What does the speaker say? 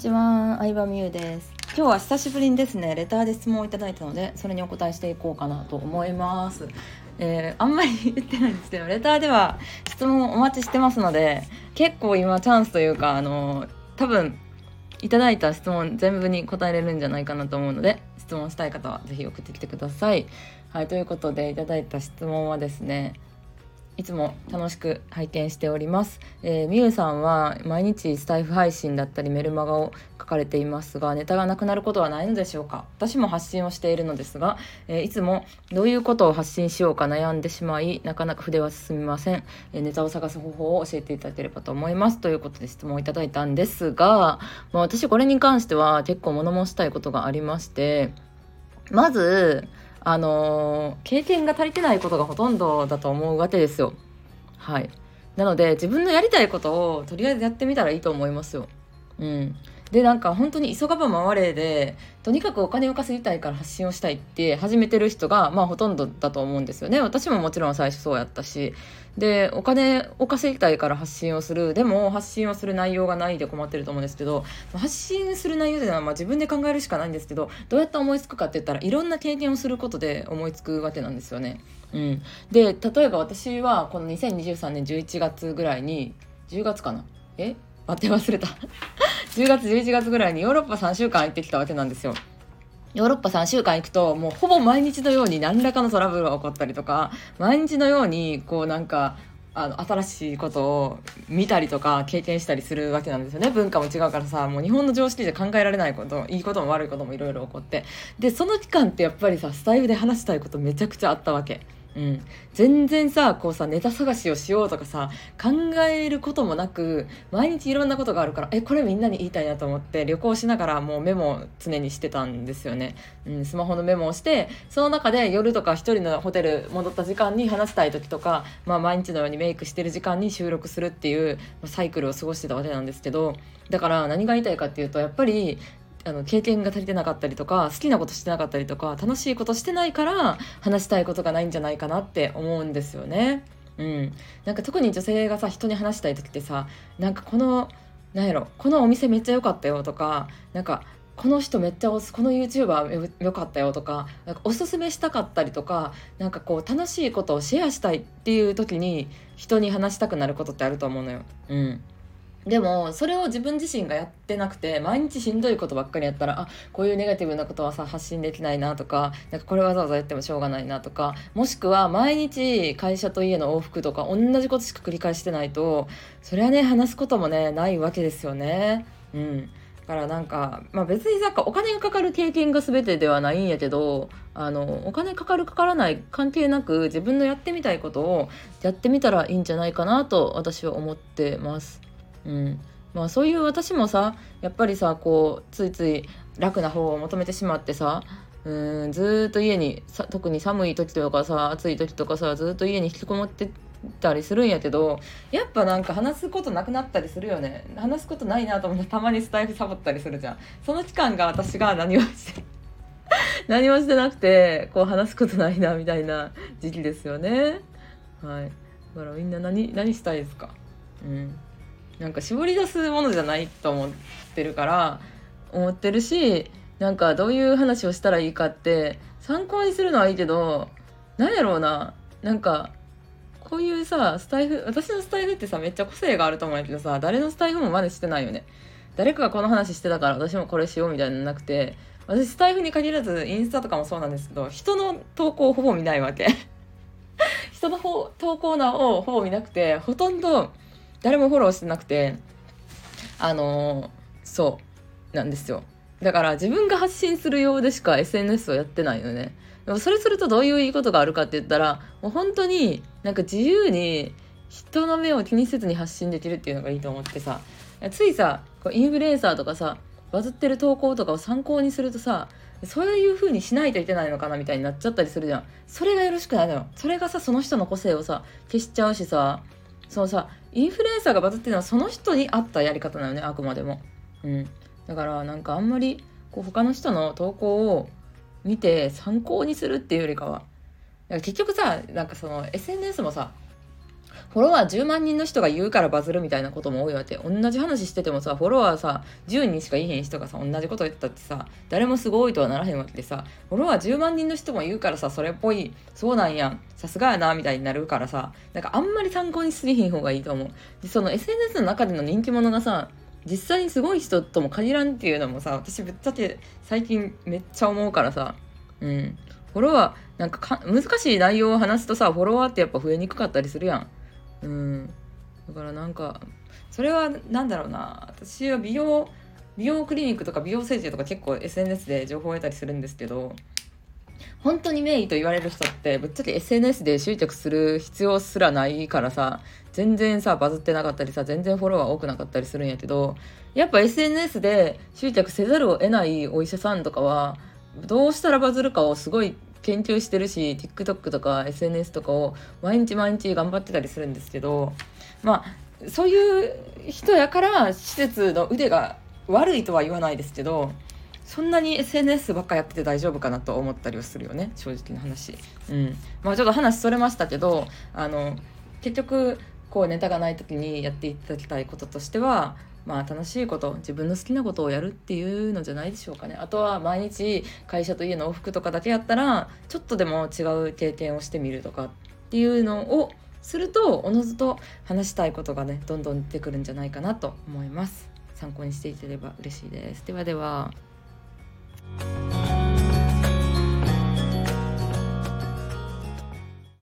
ちは、相葉美優です。今日は久しぶりにですね、レターで質問をいただいたので、それにお答えしていこうかなと思います。えーあんまり言ってないんですけど、レターでは質問お待ちしてますので、結構今チャンスというか、あの多分いただいた質問全部に答えれるんじゃないかなと思うので、質問したい方はぜひ送ってきてください。はい、ということでいただいた質問はですね、いつも楽しく拝見しております。えー、みゆさんは毎日スタイフ配信だったりメルマガを書かれていますが、ネタがなくなることはないのでしょうか？私も発信をしているのですが、えーいつもどういうことを発信しようか悩んでしまい、なかなか筆は進みません。えーネタを探す方法を教えていただければと思います。ということで質問をいただいたんですが、まあ、私これに関しては結構物申したいことがありまして、まず、あの経験が足りてないことがほとんどだと思うわけですよ。はい。なので、自分のやりたいことをとりあえずやってみたらいいと思いますよ。うん。で、なんか本当に急がば回れで、とにかくお金を稼ぎたいから発信をしたいって始めてる人が、まあほとんどだと思うんですよね。私ももちろん最初そうやったし。で、お金を稼ぎたいから発信をする。でも発信をする内容がないで困ってると思うんですけど、発信する内容というのはまあ自分で考えるしかないんですけど、どうやって思いつくかって言ったらいろんな経験をすることで思いつくわけなんですよね。うん。で、例えば私はこの2023年11月ぐらいに、10月かな？え？待って忘れた。10月11月ぐらいにヨーロッパ3週間行ってきたわけなんですよ。ヨーロッパ3週間行くともうほぼ毎日のように何らかのトラブルが起こったりとか毎日のようにこうなんかあの新しいことを見たりとか経験したりするわけなんですよね文化も違うからさもう日本の常識じゃ考えられないこといいことも悪いこともいろいろ起こってでその期間ってやっぱりさスタイルで話したいことめちゃくちゃあったわけ。うん、全然さこうさネタ探しをしようとかさ考えることもなく毎日いろんなことがあるからえこれみんなに言いたいなと思って旅行しながらもうメモを常にしてたんですよね、うん、スマホのメモをしてその中で夜とか一人のホテル戻った時間に話したい時とか、まあ、毎日のようにメイクしてる時間に収録するっていうサイクルを過ごしてたわけなんですけどだから何が言いたいかっていうとやっぱりあの経験が足りてなかったりとか好きなことしてなかったりとか楽しいことしてないから話したいことがないんじゃないかなって思うんですよね。うん、なんか特に女性がさ人に話したい時ってさなんかこのなんやろこのお店めっちゃ良かったよとかなんかこの人めっちゃおすこの YouTuber 良かったよとかなんかおすすめしたかったりとかなんかこう楽しいことをシェアしたいっていう時に人に話したくなることってあると思うのよ。うんでもそれを自分自身がやってなくて毎日しんどいことばっかりやったらあこういうネガティブなことはさ発信できないなとかなんかこれわざわざやってもしょうがないなとかもしくは毎日会社と家の往復とか同じことしか繰り返してないとそれはね話すこともねないわけですよね。うんだからなんか、まあ、別になんかお金がかかる経験が全てではないんやけどあのお金かかるかからない関係なく自分のやってみたいことをやってみたらいいんじゃないかなと私は思ってます。うん。まあ、そういう私もさやっぱりさこうついつい楽な方を求めてしまってさうんずっと家にさ特に寒い時とかさ暑い時とかさずっと家に引きこもってたりするんやけどやっぱなんか話すことなくなったりするよね。話すことないなと思ってたまにスタイフサボったりするじゃん。その期間が私が何もして 何もしてなくてこう話すことないなみたいな時期ですよね。はい。だからみんな何何したいですか？うん。なんか絞り出すものじゃないと思ってるから思ってるしなんかどういう話をしたらいいかって参考にするのはいいけどなんやろうな。なんかこういうさスタイフ私のスタイフってさめっちゃ個性があると思うんやけどさ誰のスタイフも真似してないよね。誰かがこの話してたから私もこれしようみたいなのなくて私スタイフに限らずインスタとかもそうなんですけど人の投稿をほぼ見ないわけ。人の投稿のをほぼ見なくてほとんど誰もフォローしてなくてあのそうなんですよ。だから自分が発信するようでしか SNS をやってないのね。でもそれするとどういういいことがあるかって言ったらもう本当になんか自由に人の目を気にせずに発信できるっていうのがいいと思ってさ。ついさこうインフルエンサーとかさバズってる投稿とかを参考にするとさそういう風にしないといけないのかなみたいになっちゃったりするじゃん。それがよろしくないのよ。それがさその人の個性をさ消しちゃうしさそのさインフルエンサーがバズってるのはその人に合ったやり方なのねあくまでも。うん。だからなんかあんまりこう他の人の投稿を見て参考にするっていうよりかは。結局さなんかその SNS もさフォロワー10万人の人が言うからバズるみたいなことも多いわけ。同じ話しててもさフォロワーさ10人しか言いへん人がさ同じこと言ったってさ誰もすごいとはならへんわけでさフォロワー10万人の人も言うからさそれっぽいそうなんやんさすがやなみたいになるからさなんかあんまり参考にすぎひん方がいいと思う。でその SNS の中での人気者がさ実際にすごい人とも限らんっていうのもさ私ぶっちゃけ最近めっちゃ思うからさうん。フォロワーなんか難しい内容を話すとさフォロワーってやっぱ増えにくかったりするやん。うん。だからなんかそれは何だろうな。私は美容美容クリニックとか美容整形とか結構 SNS で情報を得たりするんですけど本当に名医と言われる人ってぶっちゃけ SNS で執着する必要すらないからさ全然さバズってなかったりさ全然フォロワー多くなかったりするんやけどやっぱ SNS で執着せざるを得ないお医者さんとかはどうしたらバズるかをすごい研究してるし TikTok とか SNS とかを毎日毎日頑張ってたりするんですけどまあそういう人やから施設の腕が悪いとは言わないですけどそんなに SNS ばっかやってて大丈夫かなと思ったりはするよね正直な話。うんまあ、ちょっと話それましたけどあの結局こうネタがない時にやっていただきたいこととしてはまあ楽しいこと自分の好きなことをやるっていうのじゃないでしょうかね。あとは毎日会社と家の往復とかだけやったらちょっとでも違う経験をしてみるとかっていうのをするとおのずと話したいことがねどんどん出てくるんじゃないかなと思います。参考にしていければ嬉しいです。ではでは。